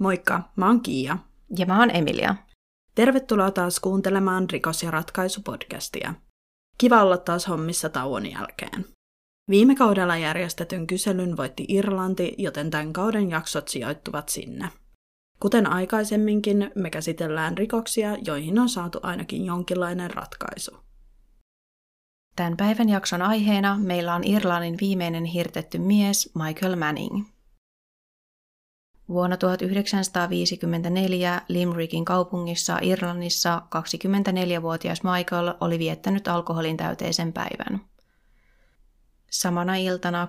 Moikka, mä oon Kiia. Ja mä oon Emilia. Tervetuloa taas kuuntelemaan Rikos- ja ratkaisupodcastia. Kiva olla taas hommissa tauon jälkeen. Viime kaudella järjestetyn kyselyn voitti Irlanti, joten tämän kauden jaksot sijoittuvat sinne. Kuten aikaisemminkin, me käsitellään rikoksia, joihin on saatu ainakin jonkinlainen ratkaisu. Tämän päivän jakson aiheena meillä on Irlannin viimeinen hirtetty mies Michael Manning. Vuonna 1954 Limrickin kaupungissa Irlannissa 24-vuotias Michael oli viettänyt alkoholin täyteisen päivän. Samana iltana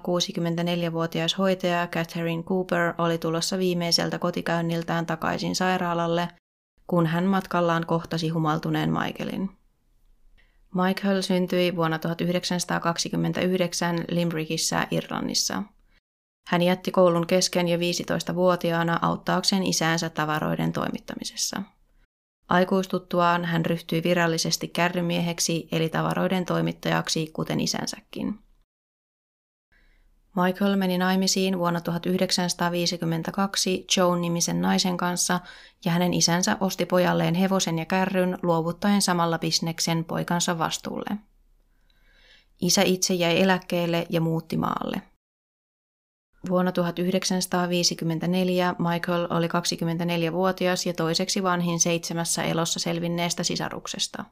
64-vuotias hoitaja Catherine Cooper oli tulossa viimeiseltä kotikäynniltään takaisin sairaalalle, kun hän matkallaan kohtasi humaltuneen Michaelin. Michael syntyi vuonna 1929 Limrickissä Irlannissa. Hän jätti koulun kesken jo 15-vuotiaana auttaakseen isäänsä tavaroiden toimittamisessa. Aikuistuttuaan hän ryhtyi virallisesti kärrymieheksi eli tavaroiden toimittajaksi, kuten isänsäkin. Michael meni naimisiin vuonna 1952 Joan-nimisen naisen kanssa ja hänen isänsä osti pojalleen hevosen ja kärryn luovuttaen samalla bisneksen poikansa vastuulle. Isä itse jäi eläkkeelle ja muutti maalle. Vuonna 1954 Michael oli 24-vuotias ja toiseksi vanhin seitsemässä elossa selvinneestä sisaruksesta.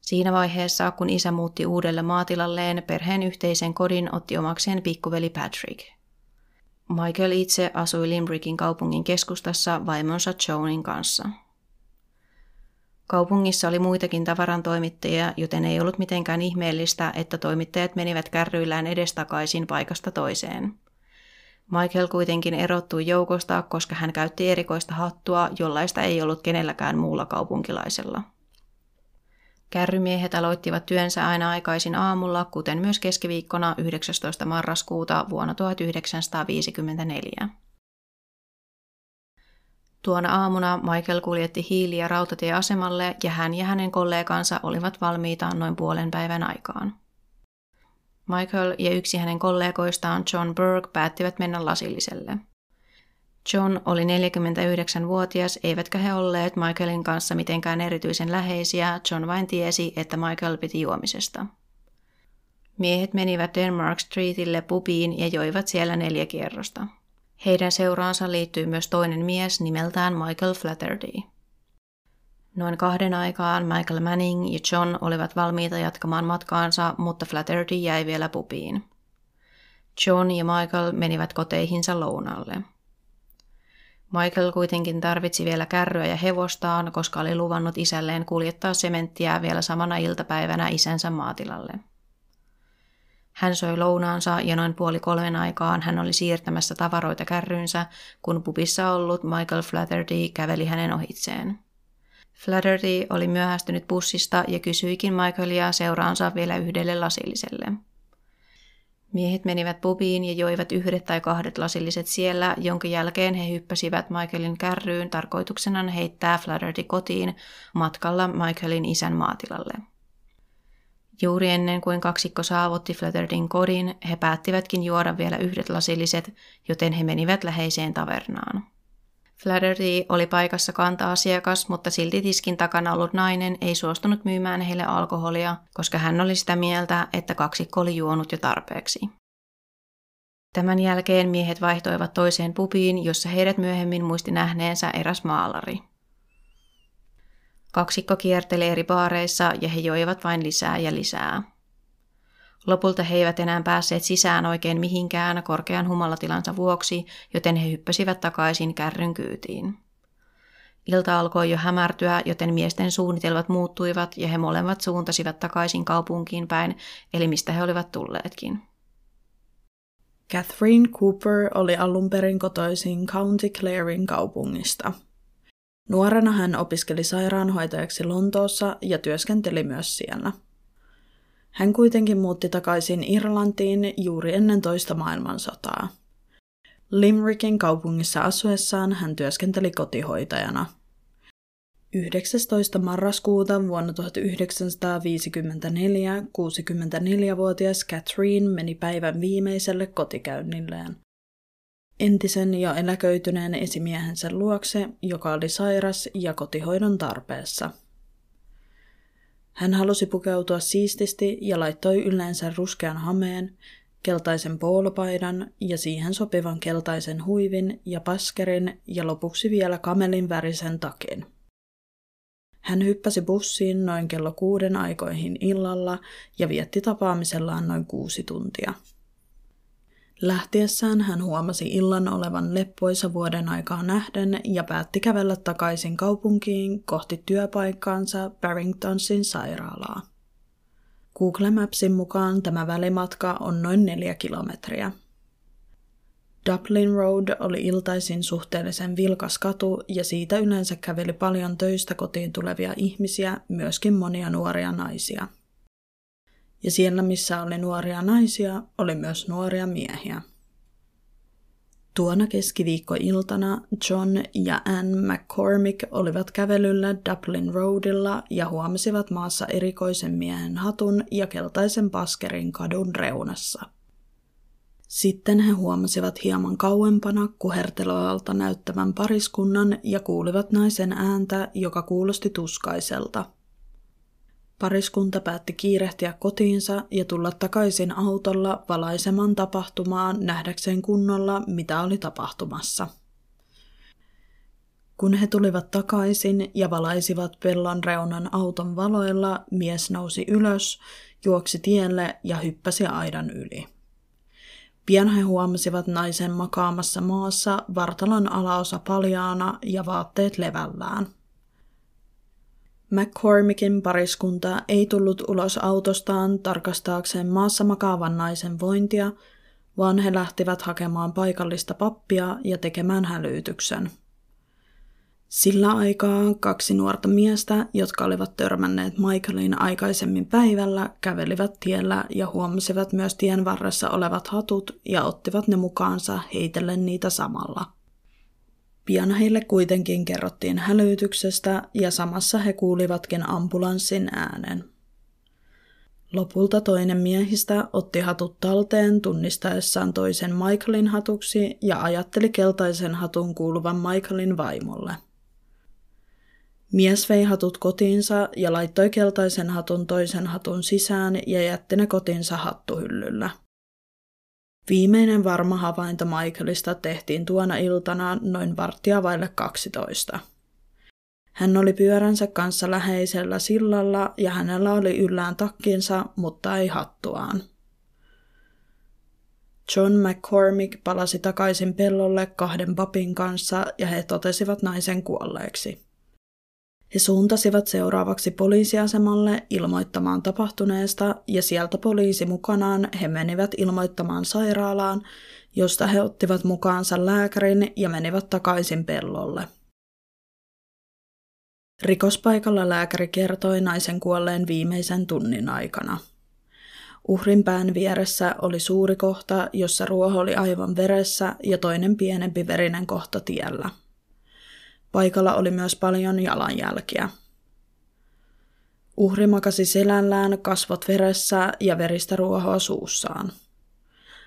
Siinä vaiheessa, kun isä muutti uudelle maatilalleen, perheen yhteisen kodin otti omakseen pikkuveli Patrick. Michael itse asui Limrickin kaupungin keskustassa vaimonsa Joanin kanssa. Kaupungissa oli muitakin tavarantoimittajia, joten ei ollut mitenkään ihmeellistä, että toimittajat menivät kärryillään edestakaisin paikasta toiseen. Michael kuitenkin erottui joukosta, koska hän käytti erikoista hattua, jollaista ei ollut kenelläkään muulla kaupunkilaisella. Kärrymiehet aloittivat työnsä aina aikaisin aamulla, kuten myös keskiviikkona 19. marraskuuta vuonna 1954. Tuona aamuna Michael kuljetti hiiliä rautatieasemalle ja hän ja hänen kollegansa olivat valmiita noin puolen päivän aikaan. Michael ja yksi hänen kollegoistaan John Burke päättivät mennä lasilliselle. John oli 49-vuotias, eivätkä he olleet Michaelin kanssa mitenkään erityisen läheisiä, John vain tiesi, että Michael piti juomisesta. Miehet menivät Denmark Streetille pubiin ja joivat siellä neljä kierrosta. Heidän seuraansa liittyi myös toinen mies nimeltään Michael Flatterty. Noin kahden aikaan Michael Manning ja John olivat valmiita jatkamaan matkaansa, mutta Flatterty jäi vielä pubiin. John ja Michael menivät koteihinsa lounalle. Michael kuitenkin tarvitsi vielä kärryä ja hevostaan, koska oli luvannut isälleen kuljettaa sementtiä vielä samana iltapäivänä isänsä maatilalle. Hän soi lounaansa ja noin puoli kolmen aikaan hän oli siirtämässä tavaroita kärryynsä, kun pubissa ollut Michael Flatterty käveli hänen ohitseen. Flatterty oli myöhästynyt bussista ja kysyikin Michaelia seuraansa vielä yhdelle lasilliselle. Miehet menivät pubiin ja joivat yhdet tai kahdet lasilliset siellä, jonka jälkeen he hyppäsivät Michaelin kärryyn tarkoituksena heittää Flatterty kotiin matkalla Michaelin isän maatilalle. Juuri ennen kuin kaksikko saavutti Flattertyn kodin, he päättivätkin juoda vielä yhdet lasilliset, joten he menivät läheiseen tavernaan. Flatterty oli paikassa kanta-asiakas, mutta silti tiskin takana ollut nainen ei suostunut myymään heille alkoholia, koska hän oli sitä mieltä, että kaksikko oli juonut jo tarpeeksi. Tämän jälkeen miehet vaihtoivat toiseen pubiin, jossa heidät myöhemmin muisti nähneensä eräs maalari. Kaksikko kierteli eri baareissa ja he joivat vain lisää ja lisää. Lopulta he eivät enää päässeet sisään oikein mihinkään korkean humalatilansa vuoksi, joten he hyppäsivät takaisin kärryn kyytiin. Ilta alkoi jo hämärtyä, joten miesten suunnitelmat muuttuivat ja he molemmat suuntasivat takaisin kaupunkiin päin, eli mistä he olivat tulleetkin. Catherine Cooper oli alun perin kotoisin County Clarein kaupungista. Nuorena hän opiskeli sairaanhoitajaksi Lontoossa ja työskenteli myös siellä – hän kuitenkin muutti takaisin Irlantiin juuri ennen toista maailmansotaa. Limrickin kaupungissa asuessaan hän työskenteli kotihoitajana. 19. marraskuuta vuonna 1954 64-vuotias Catherine meni päivän viimeiselle kotikäynnilleen. Entisen ja eläköityneen esimiehensä luokse, joka oli sairas ja kotihoidon tarpeessa. Hän halusi pukeutua siististi ja laittoi yleensä ruskean hameen, keltaisen poolopaidan ja siihen sopivan keltaisen huivin ja paskerin ja lopuksi vielä kamelin värisen takin. Hän hyppäsi bussiin noin kello kuuden aikoihin illalla ja vietti tapaamisellaan noin kuusi tuntia. Lähtiessään hän huomasi illan olevan leppoisa vuoden aikaa nähden ja päätti kävellä takaisin kaupunkiin kohti työpaikkaansa Barringtonsin sairaalaa. Google Mapsin mukaan tämä välimatka on noin neljä kilometriä. Dublin Road oli iltaisin suhteellisen vilkas katu ja siitä yleensä käveli paljon töistä kotiin tulevia ihmisiä, myöskin monia nuoria naisia. Ja siellä missä oli nuoria naisia, oli myös nuoria miehiä. Tuona keskiviikkoiltana John ja Anne McCormick olivat kävelyllä Dublin Roadilla ja huomasivat maassa erikoisen miehen hatun ja keltaisen paskerin kadun reunassa. Sitten he huomasivat hieman kauempana kuherteloalta näyttävän pariskunnan ja kuulivat naisen ääntä, joka kuulosti tuskaiselta. Pariskunta päätti kiirehtiä kotiinsa ja tulla takaisin autolla valaisemaan tapahtumaan nähdäkseen kunnolla, mitä oli tapahtumassa. Kun he tulivat takaisin ja valaisivat pellon reunan auton valoilla, mies nousi ylös, juoksi tielle ja hyppäsi aidan yli. Pian he huomasivat naisen makaamassa maassa, vartalon alaosa paljaana ja vaatteet levällään. McCormickin pariskunta ei tullut ulos autostaan tarkastaakseen maassa makaavan naisen vointia, vaan he lähtivät hakemaan paikallista pappia ja tekemään hälytyksen. Sillä aikaa kaksi nuorta miestä, jotka olivat törmänneet Michaelin aikaisemmin päivällä, kävelivät tiellä ja huomasivat myös tien varressa olevat hatut ja ottivat ne mukaansa heitellen niitä samalla. Pian heille kuitenkin kerrottiin hälytyksestä ja samassa he kuulivatkin ambulanssin äänen. Lopulta toinen miehistä otti hatut talteen tunnistaessaan toisen Michaelin hatuksi ja ajatteli keltaisen hatun kuuluvan Michaelin vaimolle. Mies vei hatut kotiinsa ja laittoi keltaisen hatun toisen hatun sisään ja jätti ne kotinsa hattuhyllyllä. Viimeinen varma havainto Michaelista tehtiin tuona iltana noin varttia vaille 12. Hän oli pyöränsä kanssa läheisellä sillalla ja hänellä oli yllään takkinsa, mutta ei hattuaan. John McCormick palasi takaisin pellolle kahden papin kanssa ja he totesivat naisen kuolleeksi. He suuntasivat seuraavaksi poliisiasemalle ilmoittamaan tapahtuneesta ja sieltä poliisi mukanaan he menivät ilmoittamaan sairaalaan, josta he ottivat mukaansa lääkärin ja menivät takaisin pellolle. Rikospaikalla lääkäri kertoi naisen kuolleen viimeisen tunnin aikana. Uhrin pään vieressä oli suuri kohta, jossa ruoho oli aivan veressä ja toinen pienempi verinen kohta tiellä. Paikalla oli myös paljon jalanjälkiä. Uhri makasi selällään, kasvot veressä ja veristä ruohoa suussaan.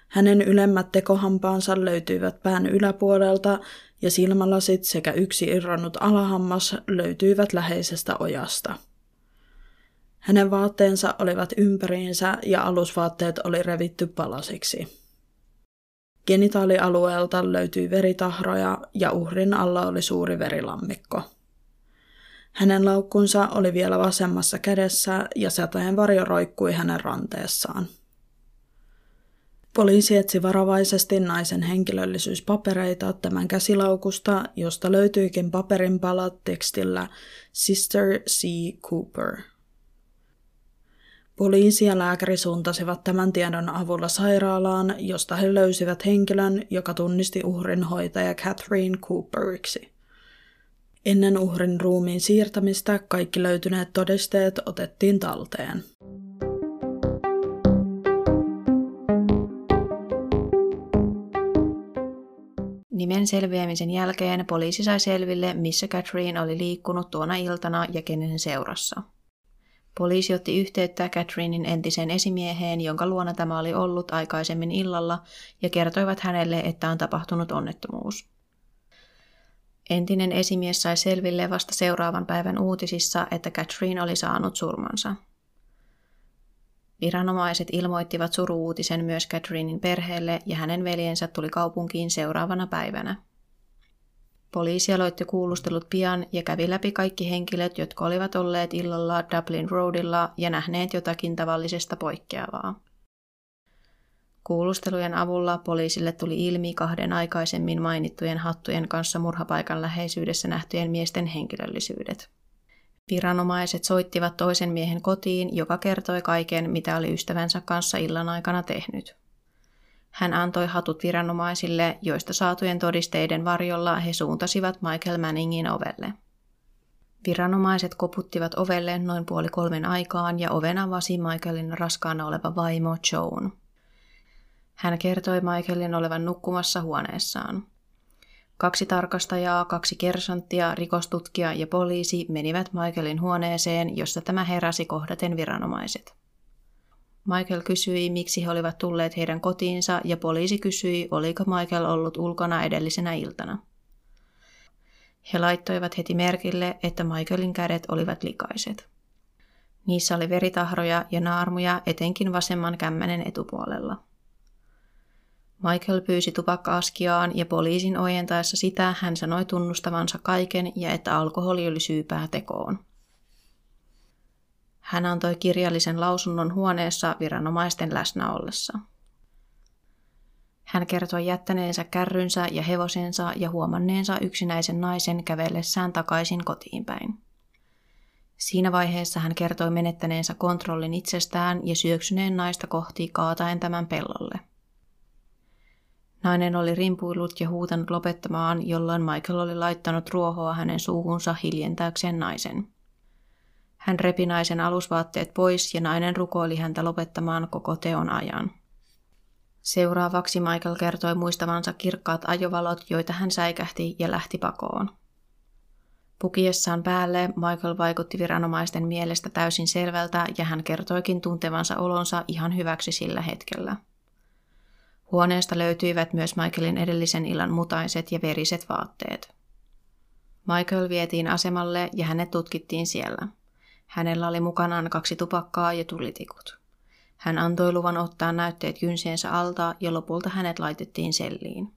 Hänen ylemmät tekohampaansa löytyivät pään yläpuolelta ja silmälasit sekä yksi irronnut alahammas löytyivät läheisestä ojasta. Hänen vaatteensa olivat ympäriinsä ja alusvaatteet oli revitty palasiksi. Genitaalialueelta löytyi veritahroja ja uhrin alla oli suuri verilammikko. Hänen laukkunsa oli vielä vasemmassa kädessä ja säteen varjo roikkui hänen ranteessaan. Poliisi etsi varovaisesti naisen henkilöllisyyspapereita tämän käsilaukusta, josta löytyikin paperinpalat tekstillä Sister C. Cooper – Poliisi ja lääkäri suuntasivat tämän tiedon avulla sairaalaan, josta he löysivät henkilön, joka tunnisti uhrin hoitaja Catherine Cooperiksi. Ennen uhrin ruumiin siirtämistä kaikki löytyneet todisteet otettiin talteen. Nimen selviämisen jälkeen poliisi sai selville, missä Catherine oli liikkunut tuona iltana ja kenen seurassa. Poliisi otti yhteyttä Catherinein entiseen esimieheen, jonka luona tämä oli ollut aikaisemmin illalla, ja kertoivat hänelle, että on tapahtunut onnettomuus. Entinen esimies sai selville vasta seuraavan päivän uutisissa, että Catherine oli saanut surmansa. Viranomaiset ilmoittivat suruuutisen myös Catherinein perheelle ja hänen veljensä tuli kaupunkiin seuraavana päivänä. Poliisi aloitti kuulustelut pian ja kävi läpi kaikki henkilöt, jotka olivat olleet illalla Dublin Roadilla ja nähneet jotakin tavallisesta poikkeavaa. Kuulustelujen avulla poliisille tuli ilmi kahden aikaisemmin mainittujen hattujen kanssa murhapaikan läheisyydessä nähtyjen miesten henkilöllisyydet. Viranomaiset soittivat toisen miehen kotiin, joka kertoi kaiken, mitä oli ystävänsä kanssa illan aikana tehnyt. Hän antoi hatut viranomaisille, joista saatujen todisteiden varjolla he suuntasivat Michael Manningin ovelle. Viranomaiset koputtivat ovelle noin puoli kolmen aikaan ja oven avasi Michaelin raskaana oleva vaimo Joan. Hän kertoi Michaelin olevan nukkumassa huoneessaan. Kaksi tarkastajaa, kaksi kersanttia, rikostutkija ja poliisi menivät Michaelin huoneeseen, jossa tämä heräsi kohdaten viranomaiset. Michael kysyi, miksi he olivat tulleet heidän kotiinsa, ja poliisi kysyi, oliko Michael ollut ulkona edellisenä iltana. He laittoivat heti merkille, että Michaelin kädet olivat likaiset. Niissä oli veritahroja ja naarmuja etenkin vasemman kämmenen etupuolella. Michael pyysi tupakka-askiaan ja poliisin ojentaessa sitä hän sanoi tunnustavansa kaiken ja että alkoholi oli syypää tekoon. Hän antoi kirjallisen lausunnon huoneessa viranomaisten läsnä ollessa. Hän kertoi jättäneensä kärrynsä ja hevosensa ja huomanneensa yksinäisen naisen kävellessään takaisin kotiin päin. Siinä vaiheessa hän kertoi menettäneensä kontrollin itsestään ja syöksyneen naista kohti kaataen tämän pellolle. Nainen oli rimpuillut ja huutanut lopettamaan, jolloin Michael oli laittanut ruohoa hänen suuhunsa hiljentääkseen naisen. Hän repi naisen alusvaatteet pois ja nainen rukoili häntä lopettamaan koko teon ajan. Seuraavaksi Michael kertoi muistavansa kirkkaat ajovalot, joita hän säikähti ja lähti pakoon. Pukiessaan päälle Michael vaikutti viranomaisten mielestä täysin selvältä ja hän kertoikin tuntevansa olonsa ihan hyväksi sillä hetkellä. Huoneesta löytyivät myös Michaelin edellisen illan mutaiset ja veriset vaatteet. Michael vietiin asemalle ja hänet tutkittiin siellä. Hänellä oli mukanaan kaksi tupakkaa ja tulitikut. Hän antoi luvan ottaa näytteet kynsiensä alta ja lopulta hänet laitettiin selliin.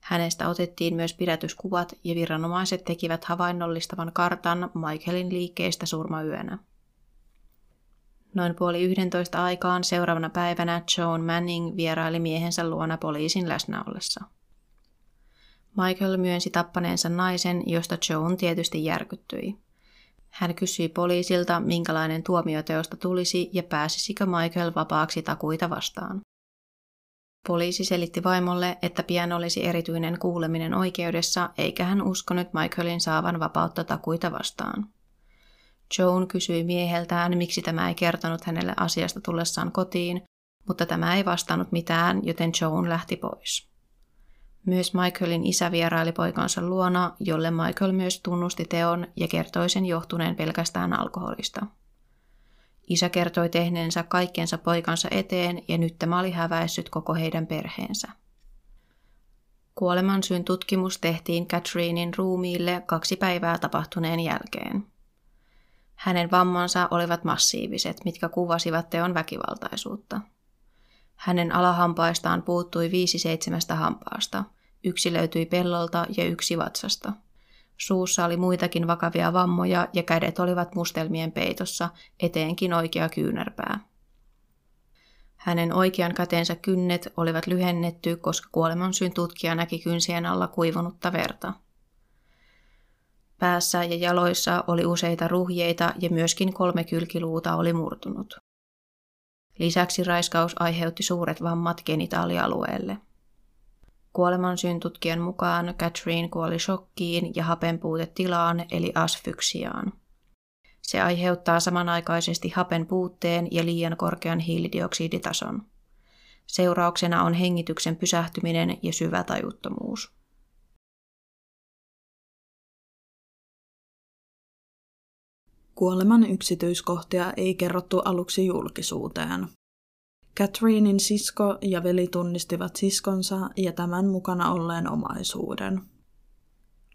Hänestä otettiin myös pidätyskuvat ja viranomaiset tekivät havainnollistavan kartan Michaelin liikkeistä surmayönä. Noin puoli yhdentoista aikaan seuraavana päivänä Joan Manning vieraili miehensä luona poliisin läsnä ollessa. Michael myönsi tappaneensa naisen, josta Joan tietysti järkyttyi. Hän kysyi poliisilta, minkälainen tuomioteosta tulisi ja pääsisikö Michael vapaaksi takuita vastaan. Poliisi selitti vaimolle, että pian olisi erityinen kuuleminen oikeudessa, eikä hän uskonut Michaelin saavan vapautta takuita vastaan. Joan kysyi mieheltään, miksi tämä ei kertonut hänelle asiasta tullessaan kotiin, mutta tämä ei vastannut mitään, joten Joan lähti pois. Myös Michaelin isä vieraili poikansa luona, jolle Michael myös tunnusti teon ja kertoi sen johtuneen pelkästään alkoholista. Isä kertoi tehneensä kaikkensa poikansa eteen ja nyt tämä oli häväissyt koko heidän perheensä. Kuolemansyyn tutkimus tehtiin Catherinein ruumiille kaksi päivää tapahtuneen jälkeen. Hänen vammansa olivat massiiviset, mitkä kuvasivat teon väkivaltaisuutta. Hänen alahampaistaan puuttui viisi seitsemästä hampaasta. Yksi löytyi pellolta ja yksi vatsasta. Suussa oli muitakin vakavia vammoja ja kädet olivat mustelmien peitossa, eteenkin oikea kyynärpää. Hänen oikean kätensä kynnet olivat lyhennetty, koska kuolemansyyn tutkija näki kynsien alla kuivunutta verta. Päässä ja jaloissa oli useita ruhjeita ja myöskin kolme kylkiluuta oli murtunut. Lisäksi raiskaus aiheutti suuret vammat genitaalialueelle. Kuolemansyyn tutkijan mukaan Catherine kuoli shokkiin ja hapenpuutetilaan eli asfyksiaan. Se aiheuttaa samanaikaisesti hapen puutteen ja liian korkean hiilidioksiditason. Seurauksena on hengityksen pysähtyminen ja syvä tajuttomuus. Kuoleman yksityiskohtia ei kerrottu aluksi julkisuuteen. Catherinein sisko ja veli tunnistivat siskonsa ja tämän mukana olleen omaisuuden.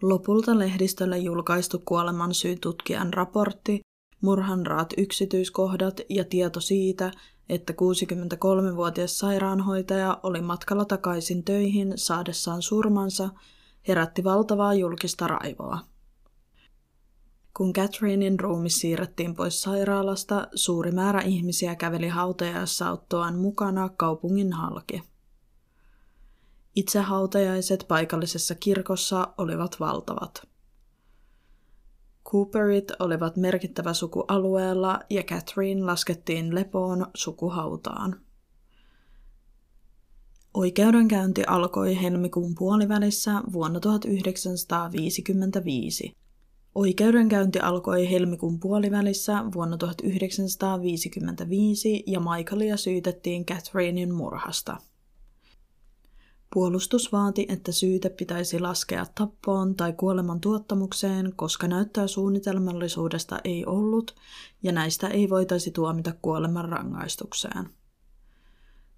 Lopulta lehdistölle julkaistu kuoleman tutkijan raportti, murhan raat yksityiskohdat ja tieto siitä, että 63-vuotias sairaanhoitaja oli matkalla takaisin töihin saadessaan surmansa, herätti valtavaa julkista raivoa. Kun Catherinein ruumi siirrettiin pois sairaalasta, suuri määrä ihmisiä käveli hautajaissauttoaan mukana kaupungin halki. Itse hautajaiset paikallisessa kirkossa olivat valtavat. Cooperit olivat merkittävä suku alueella ja Catherine laskettiin lepoon sukuhautaan. Oikeudenkäynti alkoi helmikuun puolivälissä vuonna 1955. Oikeudenkäynti alkoi helmikuun puolivälissä vuonna 1955 ja Michaelia syytettiin Catherinein murhasta. Puolustus vaati, että syyte pitäisi laskea tappoon tai kuoleman tuottamukseen, koska näyttää suunnitelmallisuudesta ei ollut ja näistä ei voitaisi tuomita kuoleman rangaistukseen.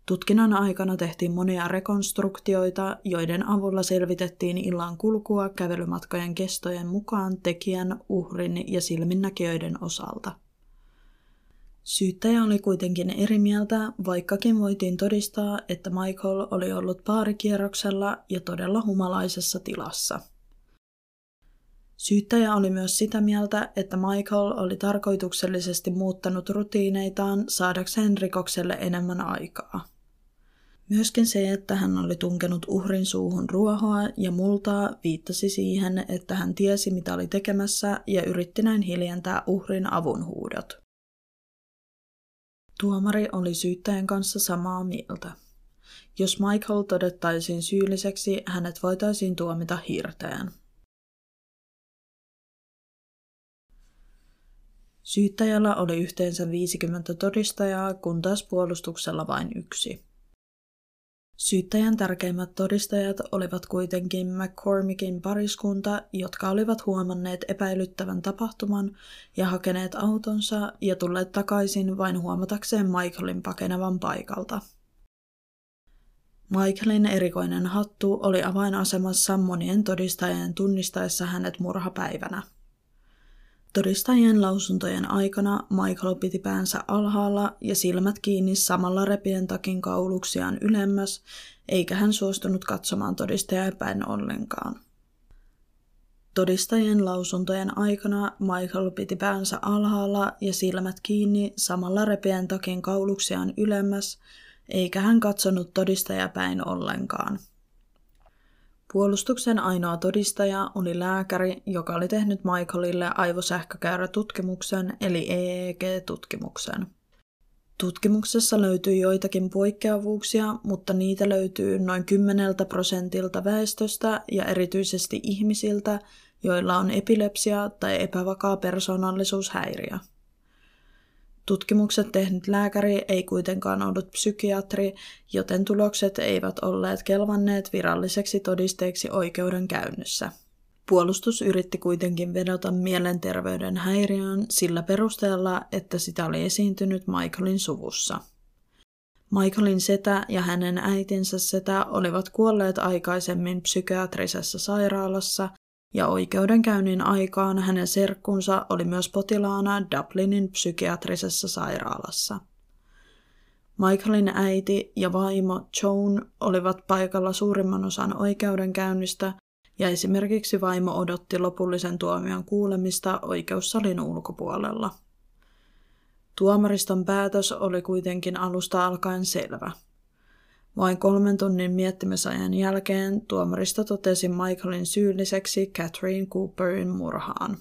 Tutkinnan aikana tehtiin monia rekonstruktioita, joiden avulla selvitettiin illan kulkua kävelymatkojen kestojen mukaan tekijän, uhrin ja silminnäkijöiden osalta – Syyttäjä oli kuitenkin eri mieltä, vaikkakin voitiin todistaa, että Michael oli ollut paarikierroksella ja todella humalaisessa tilassa. Syyttäjä oli myös sitä mieltä, että Michael oli tarkoituksellisesti muuttanut rutiineitaan saadakseen rikokselle enemmän aikaa. Myöskin se, että hän oli tunkenut uhrin suuhun ruohoa ja multaa, viittasi siihen, että hän tiesi mitä oli tekemässä ja yritti näin hiljentää uhrin avunhuudot. Tuomari oli syyttäjän kanssa samaa mieltä. Jos Michael todettaisiin syylliseksi, hänet voitaisiin tuomita hirteen. Syyttäjällä oli yhteensä 50 todistajaa, kun taas puolustuksella vain yksi. Syyttäjän tärkeimmät todistajat olivat kuitenkin McCormickin pariskunta, jotka olivat huomanneet epäilyttävän tapahtuman ja hakeneet autonsa ja tulleet takaisin vain huomatakseen Michaelin pakenevan paikalta. Michaelin erikoinen hattu oli avainasemassa monien todistajien tunnistaessa hänet murhapäivänä. Todistajien lausuntojen aikana Michael piti päänsä alhaalla ja silmät kiinni samalla repien takin kauluksiaan ylemmäs, eikä hän suostunut katsomaan todistajaa päin ollenkaan. Todistajien lausuntojen aikana Michael piti päänsä alhaalla ja silmät kiinni samalla repien takin kauluksiaan ylemmäs, eikä hän katsonut todistajaa päin ollenkaan. Puolustuksen ainoa todistaja oli lääkäri, joka oli tehnyt Michaelille aivosähkökäyrätutkimuksen eli EEG-tutkimuksen. Tutkimuksessa löytyi joitakin poikkeavuuksia, mutta niitä löytyy noin 10 prosentilta väestöstä ja erityisesti ihmisiltä, joilla on epilepsia tai epävakaa persoonallisuushäiriö. Tutkimukset tehnyt lääkäri ei kuitenkaan ollut psykiatri, joten tulokset eivät olleet kelvanneet viralliseksi todisteeksi oikeudenkäynnissä. Puolustus yritti kuitenkin vedota mielenterveyden häiriöön sillä perusteella, että sitä oli esiintynyt Michaelin suvussa. Michaelin setä ja hänen äitinsä setä olivat kuolleet aikaisemmin psykiatrisessa sairaalassa ja oikeudenkäynnin aikaan hänen serkkunsa oli myös potilaana Dublinin psykiatrisessa sairaalassa. Michaelin äiti ja vaimo Joan olivat paikalla suurimman osan oikeudenkäynnistä ja esimerkiksi vaimo odotti lopullisen tuomion kuulemista oikeussalin ulkopuolella. Tuomariston päätös oli kuitenkin alusta alkaen selvä – vain kolmen tunnin miettimisajan jälkeen tuomarista totesi Michaelin syylliseksi Catherine Cooperin murhaan.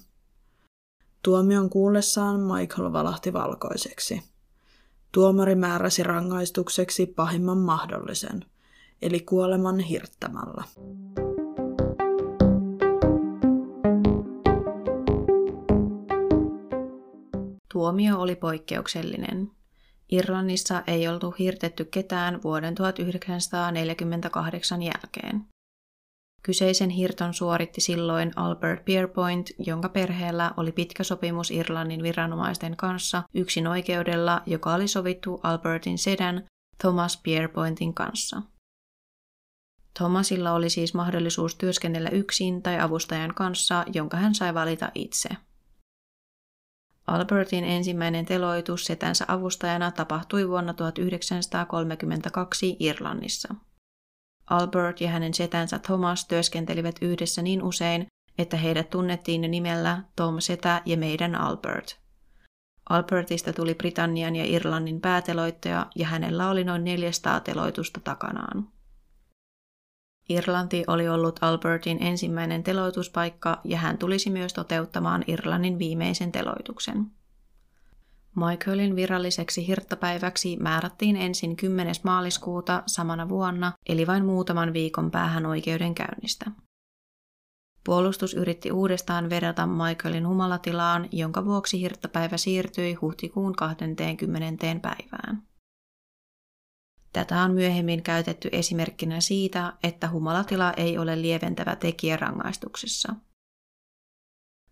Tuomion kuullessaan Michael valahti valkoiseksi. Tuomari määräsi rangaistukseksi pahimman mahdollisen, eli kuoleman hirttämällä. Tuomio oli poikkeuksellinen. Irlannissa ei oltu hirtetty ketään vuoden 1948 jälkeen. Kyseisen hirton suoritti silloin Albert Pierpoint, jonka perheellä oli pitkä sopimus Irlannin viranomaisten kanssa yksin oikeudella, joka oli sovittu Albertin sedän Thomas Pierpointin kanssa. Thomasilla oli siis mahdollisuus työskennellä yksin tai avustajan kanssa, jonka hän sai valita itse. Albertin ensimmäinen teloitus setänsä avustajana tapahtui vuonna 1932 Irlannissa. Albert ja hänen setänsä Thomas työskentelivät yhdessä niin usein, että heidät tunnettiin nimellä Tom Setä ja meidän Albert. Albertista tuli Britannian ja Irlannin pääteloittaja ja hänellä oli noin 400 teloitusta takanaan. Irlanti oli ollut Albertin ensimmäinen teloituspaikka ja hän tulisi myös toteuttamaan Irlannin viimeisen teloituksen. Michaelin viralliseksi hirttapäiväksi määrättiin ensin 10. maaliskuuta samana vuonna, eli vain muutaman viikon päähän oikeudenkäynnistä. Puolustus yritti uudestaan vedota Michaelin humalatilaan, jonka vuoksi hirttapäivä siirtyi huhtikuun 20. päivään. Tätä on myöhemmin käytetty esimerkkinä siitä, että humalatila ei ole lieventävä tekijä rangaistuksessa.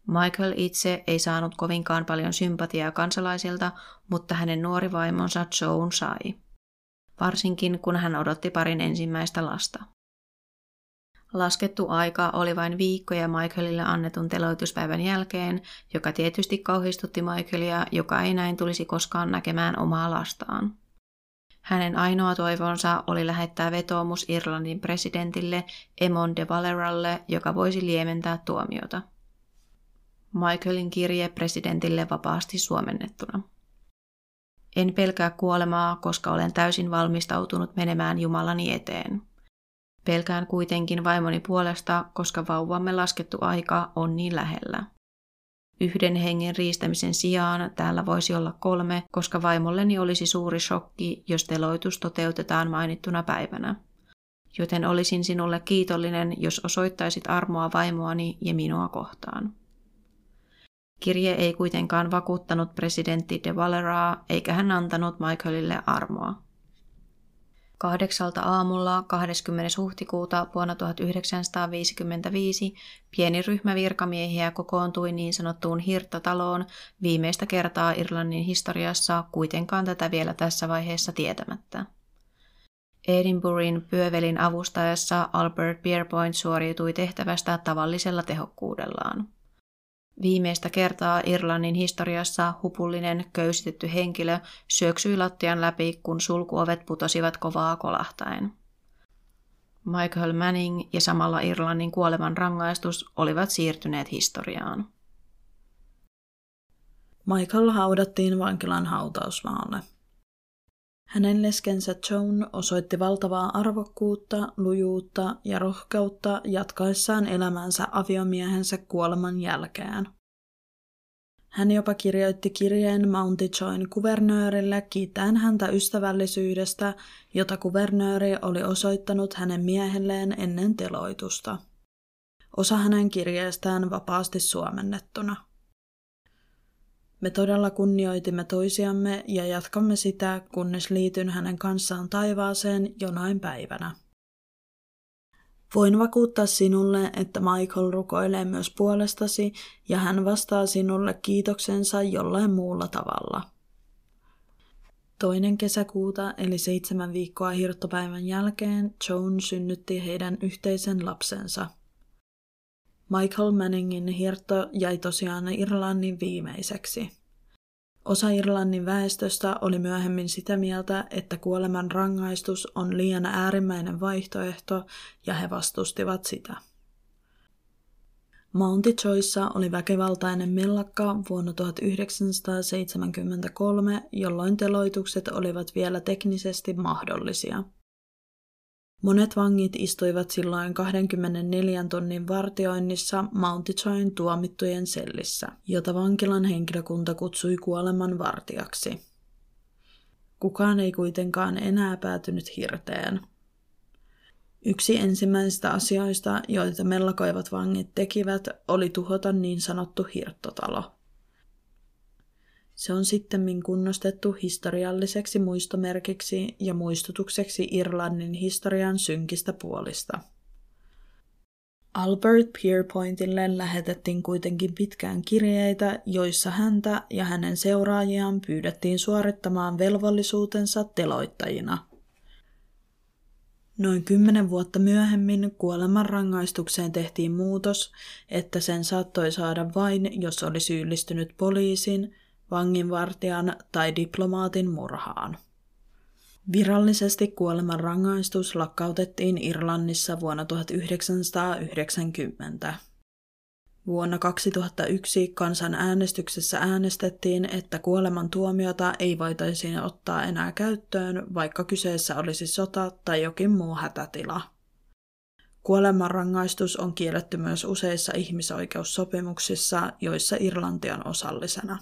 Michael itse ei saanut kovinkaan paljon sympatiaa kansalaisilta, mutta hänen nuori vaimonsa Joan sai. Varsinkin kun hän odotti parin ensimmäistä lasta. Laskettu aika oli vain viikkoja Michaelille annetun teloituspäivän jälkeen, joka tietysti kauhistutti Michaelia, joka ei näin tulisi koskaan näkemään omaa lastaan. Hänen ainoa toivonsa oli lähettää vetoomus Irlannin presidentille Emon de Valeralle, joka voisi liementää tuomiota. Michaelin kirje presidentille vapaasti suomennettuna. En pelkää kuolemaa, koska olen täysin valmistautunut menemään Jumalani eteen. Pelkään kuitenkin vaimoni puolesta, koska vauvamme laskettu aika on niin lähellä. Yhden hengen riistämisen sijaan täällä voisi olla kolme, koska vaimolleni olisi suuri shokki, jos teloitus toteutetaan mainittuna päivänä. Joten olisin sinulle kiitollinen, jos osoittaisit armoa vaimoani ja minua kohtaan. Kirje ei kuitenkaan vakuuttanut presidentti de Valeraa, eikä hän antanut Michaelille armoa. Kahdeksalta aamulla 20. huhtikuuta vuonna 1955 pieni ryhmä virkamiehiä kokoontui niin sanottuun hirttataloon viimeistä kertaa Irlannin historiassa kuitenkaan tätä vielä tässä vaiheessa tietämättä. Edinburghin pyövelin avustajassa Albert Pierpoint suoriutui tehtävästä tavallisella tehokkuudellaan. Viimeistä kertaa Irlannin historiassa hupullinen, köysitetty henkilö syöksyi lattian läpi, kun sulkuovet putosivat kovaa kolahtaen. Michael Manning ja samalla Irlannin kuoleman rangaistus olivat siirtyneet historiaan. Michael haudattiin vankilan hautausmaalle. Hänen leskensä Joan osoitti valtavaa arvokkuutta, lujuutta ja rohkeutta jatkaessaan elämänsä aviomiehensä kuoleman jälkeen. Hän jopa kirjoitti kirjeen Mountjoyn kuvernöörille kiittäen häntä ystävällisyydestä, jota kuvernööri oli osoittanut hänen miehelleen ennen teloitusta. Osa hänen kirjeestään vapaasti suomennettuna. Me todella kunnioitimme toisiamme ja jatkamme sitä, kunnes liityn hänen kanssaan taivaaseen jonain päivänä. Voin vakuuttaa sinulle, että Michael rukoilee myös puolestasi ja hän vastaa sinulle kiitoksensa jollain muulla tavalla. Toinen kesäkuuta eli seitsemän viikkoa hirttopäivän jälkeen Joan synnytti heidän yhteisen lapsensa. Michael Manningin hirtto jäi tosiaan Irlannin viimeiseksi. Osa Irlannin väestöstä oli myöhemmin sitä mieltä, että kuoleman rangaistus on liian äärimmäinen vaihtoehto ja he vastustivat sitä. Mountjoyssa oli väkivaltainen mellakka vuonna 1973, jolloin teloitukset olivat vielä teknisesti mahdollisia – Monet vangit istuivat silloin 24 tunnin vartioinnissa Mountjoyn tuomittujen sellissä, jota vankilan henkilökunta kutsui kuoleman vartijaksi. Kukaan ei kuitenkaan enää päätynyt hirteen. Yksi ensimmäisistä asioista, joita mellakoivat vangit tekivät, oli tuhota niin sanottu hirttotalo – se on sitten kunnostettu historialliseksi muistomerkiksi ja muistutukseksi Irlannin historian synkistä puolista. Albert Pierpointille lähetettiin kuitenkin pitkään kirjeitä, joissa häntä ja hänen seuraajiaan pyydettiin suorittamaan velvollisuutensa teloittajina. Noin kymmenen vuotta myöhemmin kuolemanrangaistukseen tehtiin muutos, että sen saattoi saada vain, jos oli syyllistynyt poliisin, vanginvartijan tai diplomaatin murhaan. Virallisesti kuolemanrangaistus lakkautettiin Irlannissa vuonna 1990. Vuonna 2001 kansanäänestyksessä äänestettiin, että kuolemantuomiota ei voitaisiin ottaa enää käyttöön, vaikka kyseessä olisi sota tai jokin muu hätätila. Kuolemanrangaistus on kielletty myös useissa ihmisoikeussopimuksissa, joissa Irlanti on osallisena.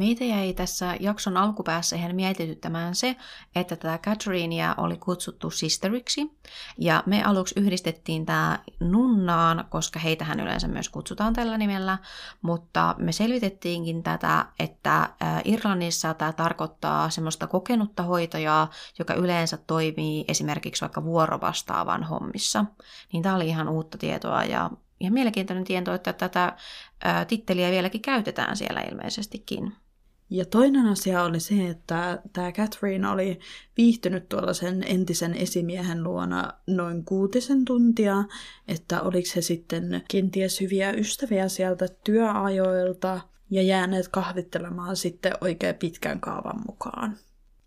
Meitä jäi tässä jakson alkupäässä ihan mietityttämään se, että tätä Catherinea oli kutsuttu sisteriksi. Ja me aluksi yhdistettiin tämä nunnaan, koska heitähän yleensä myös kutsutaan tällä nimellä. Mutta me selvitettiinkin tätä, että Irlannissa tämä tarkoittaa semmoista kokenutta hoitajaa, joka yleensä toimii esimerkiksi vaikka vuorovastaavan hommissa. Niin tämä oli ihan uutta tietoa ja ihan mielenkiintoinen tieto, että tätä titteliä vieläkin käytetään siellä ilmeisestikin. Ja toinen asia oli se, että tämä Catherine oli viihtynyt tuolla sen entisen esimiehen luona noin kuutisen tuntia, että oliko he sitten kenties hyviä ystäviä sieltä työajoilta ja jääneet kahvittelemaan sitten oikein pitkän kaavan mukaan.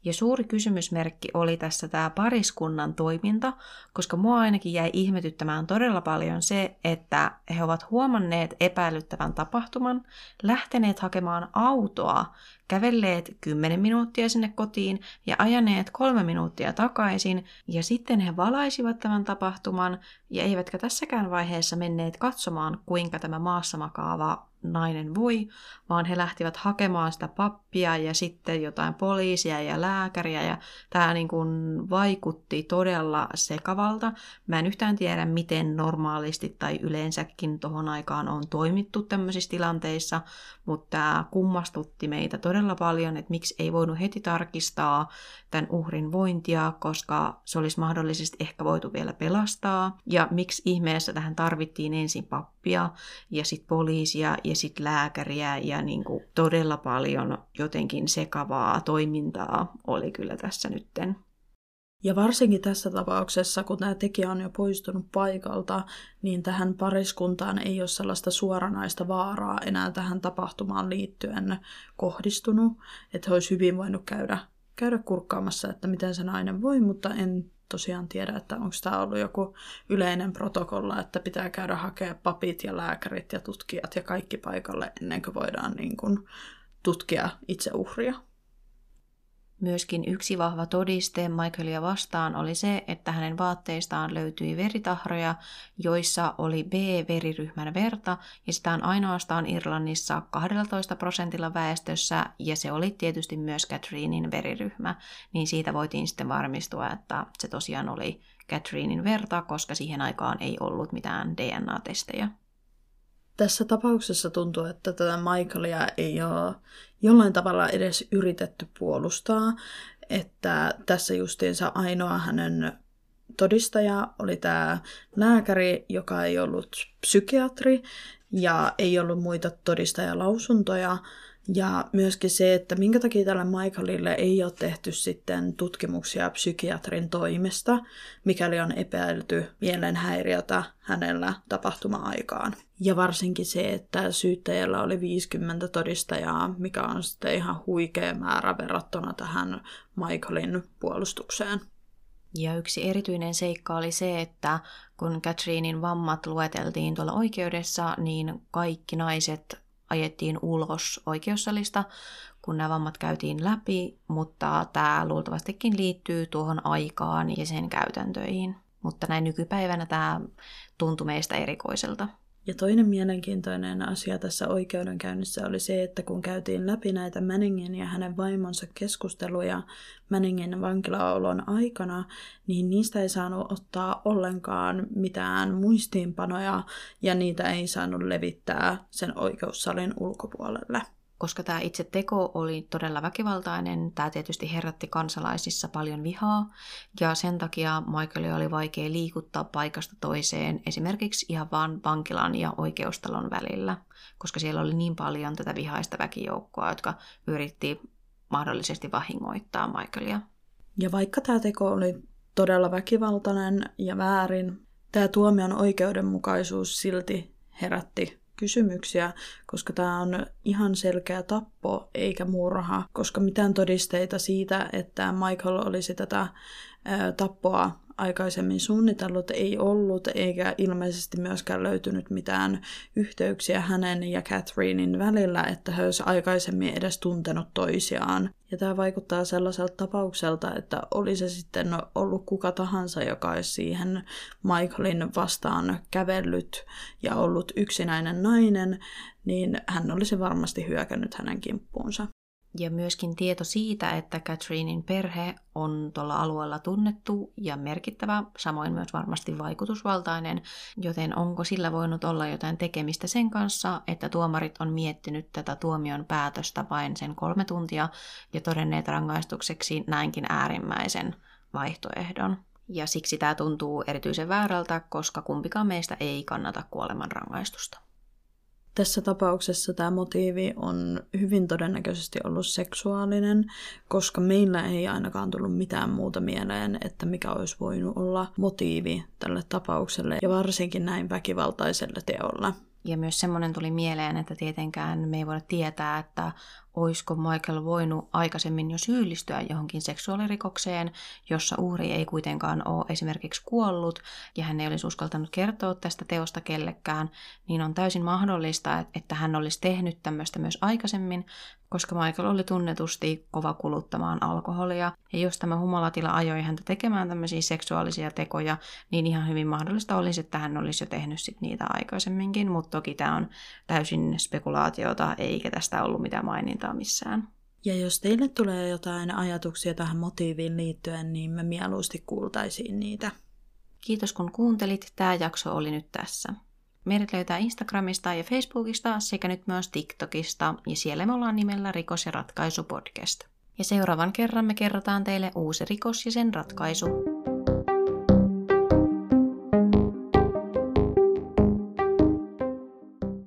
Ja suuri kysymysmerkki oli tässä tämä pariskunnan toiminta, koska mua ainakin jäi ihmetyttämään todella paljon se, että he ovat huomanneet epäilyttävän tapahtuman, lähteneet hakemaan autoa, kävelleet 10 minuuttia sinne kotiin ja ajaneet kolme minuuttia takaisin, ja sitten he valaisivat tämän tapahtuman, ja eivätkä tässäkään vaiheessa menneet katsomaan, kuinka tämä maassa makaava nainen voi, vaan he lähtivät hakemaan sitä pappia ja sitten jotain poliisia ja lääkäriä ja tämä niin kuin vaikutti todella sekavalta. Mä en yhtään tiedä, miten normaalisti tai yleensäkin tuohon aikaan on toimittu tämmöisissä tilanteissa, mutta tämä kummastutti meitä todella paljon, että miksi ei voinut heti tarkistaa tämän uhrin vointia, koska se olisi mahdollisesti ehkä voitu vielä pelastaa, ja miksi ihmeessä tähän tarvittiin ensin pappia ja sitten poliisia ja sitten lääkäriä ja niin kuin todella paljon jotenkin sekavaa toimintaa oli kyllä tässä nytten. Ja varsinkin tässä tapauksessa, kun tämä tekijä on jo poistunut paikalta, niin tähän pariskuntaan ei ole sellaista suoranaista vaaraa enää tähän tapahtumaan liittyen kohdistunut. Että he olisi hyvin voinut käydä, käydä kurkkaamassa, että miten se nainen voi, mutta en tosiaan tiedä, että onko tämä ollut joku yleinen protokolla, että pitää käydä hakea papit ja lääkärit ja tutkijat ja kaikki paikalle ennen kuin voidaan niin kuin tutkia itse uhria. Myöskin yksi vahva todiste Michaelia vastaan oli se, että hänen vaatteistaan löytyi veritahroja, joissa oli B-veriryhmän verta, ja sitä on ainoastaan Irlannissa 12 prosentilla väestössä, ja se oli tietysti myös Catherinein veriryhmä, niin siitä voitiin sitten varmistua, että se tosiaan oli Catherinein verta, koska siihen aikaan ei ollut mitään DNA-testejä. Tässä tapauksessa tuntuu, että tätä Michaelia ei ole jollain tavalla edes yritetty puolustaa, että tässä justiinsa ainoa hänen todistaja oli tämä lääkäri, joka ei ollut psykiatri ja ei ollut muita todistajalausuntoja, ja myöskin se, että minkä takia tälle Michaelille ei ole tehty sitten tutkimuksia psykiatrin toimesta, mikäli on epäilty mielenhäiriötä hänellä tapahtuma-aikaan. Ja varsinkin se, että syyttäjällä oli 50 todistajaa, mikä on sitten ihan huikea määrä verrattuna tähän Michaelin puolustukseen. Ja yksi erityinen seikka oli se, että kun Catherinein vammat lueteltiin tuolla oikeudessa, niin kaikki naiset ajettiin ulos oikeussalista, kun nämä vammat käytiin läpi, mutta tämä luultavastikin liittyy tuohon aikaan ja sen käytäntöihin. Mutta näin nykypäivänä tämä tuntui meistä erikoiselta. Ja toinen mielenkiintoinen asia tässä oikeudenkäynnissä oli se, että kun käytiin läpi näitä Manningin ja hänen vaimonsa keskusteluja Manningin vankilaolon aikana, niin niistä ei saanut ottaa ollenkaan mitään muistiinpanoja ja niitä ei saanut levittää sen oikeussalin ulkopuolelle koska tämä itse teko oli todella väkivaltainen, tämä tietysti herätti kansalaisissa paljon vihaa, ja sen takia Michael oli vaikea liikuttaa paikasta toiseen, esimerkiksi ihan vaan vankilan ja oikeustalon välillä, koska siellä oli niin paljon tätä vihaista väkijoukkoa, jotka yritti mahdollisesti vahingoittaa Michaelia. Ja vaikka tämä teko oli todella väkivaltainen ja väärin, tämä tuomion oikeudenmukaisuus silti herätti kysymyksiä, koska tämä on ihan selkeä tappo eikä murha, koska mitään todisteita siitä, että Michael olisi tätä tappoa aikaisemmin suunnitellut ei ollut, eikä ilmeisesti myöskään löytynyt mitään yhteyksiä hänen ja Catherinein välillä, että he olisivat aikaisemmin edes tuntenut toisiaan. Ja tämä vaikuttaa sellaiselta tapaukselta, että oli se sitten ollut kuka tahansa, joka olisi siihen Michaelin vastaan kävellyt ja ollut yksinäinen nainen, niin hän olisi varmasti hyökännyt hänen kimppuunsa. Ja myöskin tieto siitä, että Catherinein perhe on tuolla alueella tunnettu ja merkittävä, samoin myös varmasti vaikutusvaltainen, joten onko sillä voinut olla jotain tekemistä sen kanssa, että tuomarit on miettinyt tätä tuomion päätöstä vain sen kolme tuntia ja todenneet rangaistukseksi näinkin äärimmäisen vaihtoehdon. Ja siksi tämä tuntuu erityisen väärältä, koska kumpikaan meistä ei kannata kuoleman rangaistusta. Tässä tapauksessa tämä motiivi on hyvin todennäköisesti ollut seksuaalinen, koska meillä ei ainakaan tullut mitään muuta mieleen, että mikä olisi voinut olla motiivi tälle tapaukselle ja varsinkin näin väkivaltaiselle teolle. Ja myös semmoinen tuli mieleen, että tietenkään me ei voida tietää, että olisiko Michael voinut aikaisemmin jo syyllistyä johonkin seksuaalirikokseen, jossa uhri ei kuitenkaan ole esimerkiksi kuollut ja hän ei olisi uskaltanut kertoa tästä teosta kellekään, niin on täysin mahdollista, että hän olisi tehnyt tämmöistä myös aikaisemmin, koska Michael oli tunnetusti kova kuluttamaan alkoholia. Ja jos tämä humalatila ajoi häntä tekemään tämmöisiä seksuaalisia tekoja, niin ihan hyvin mahdollista olisi, että hän olisi jo tehnyt sit niitä aikaisemminkin, mutta toki tämä on täysin spekulaatiota, eikä tästä ollut mitään mainintaa missään. Ja jos teille tulee jotain ajatuksia tähän motiiviin liittyen, niin me mieluusti kuultaisiin niitä. Kiitos kun kuuntelit. Tämä jakso oli nyt tässä. Meidät löytää Instagramista ja Facebookista sekä nyt myös TikTokista, ja siellä me ollaan nimellä Rikos- ja ratkaisu podcast. Ja seuraavan kerran me kerrotaan teille uusi rikos ja sen ratkaisu.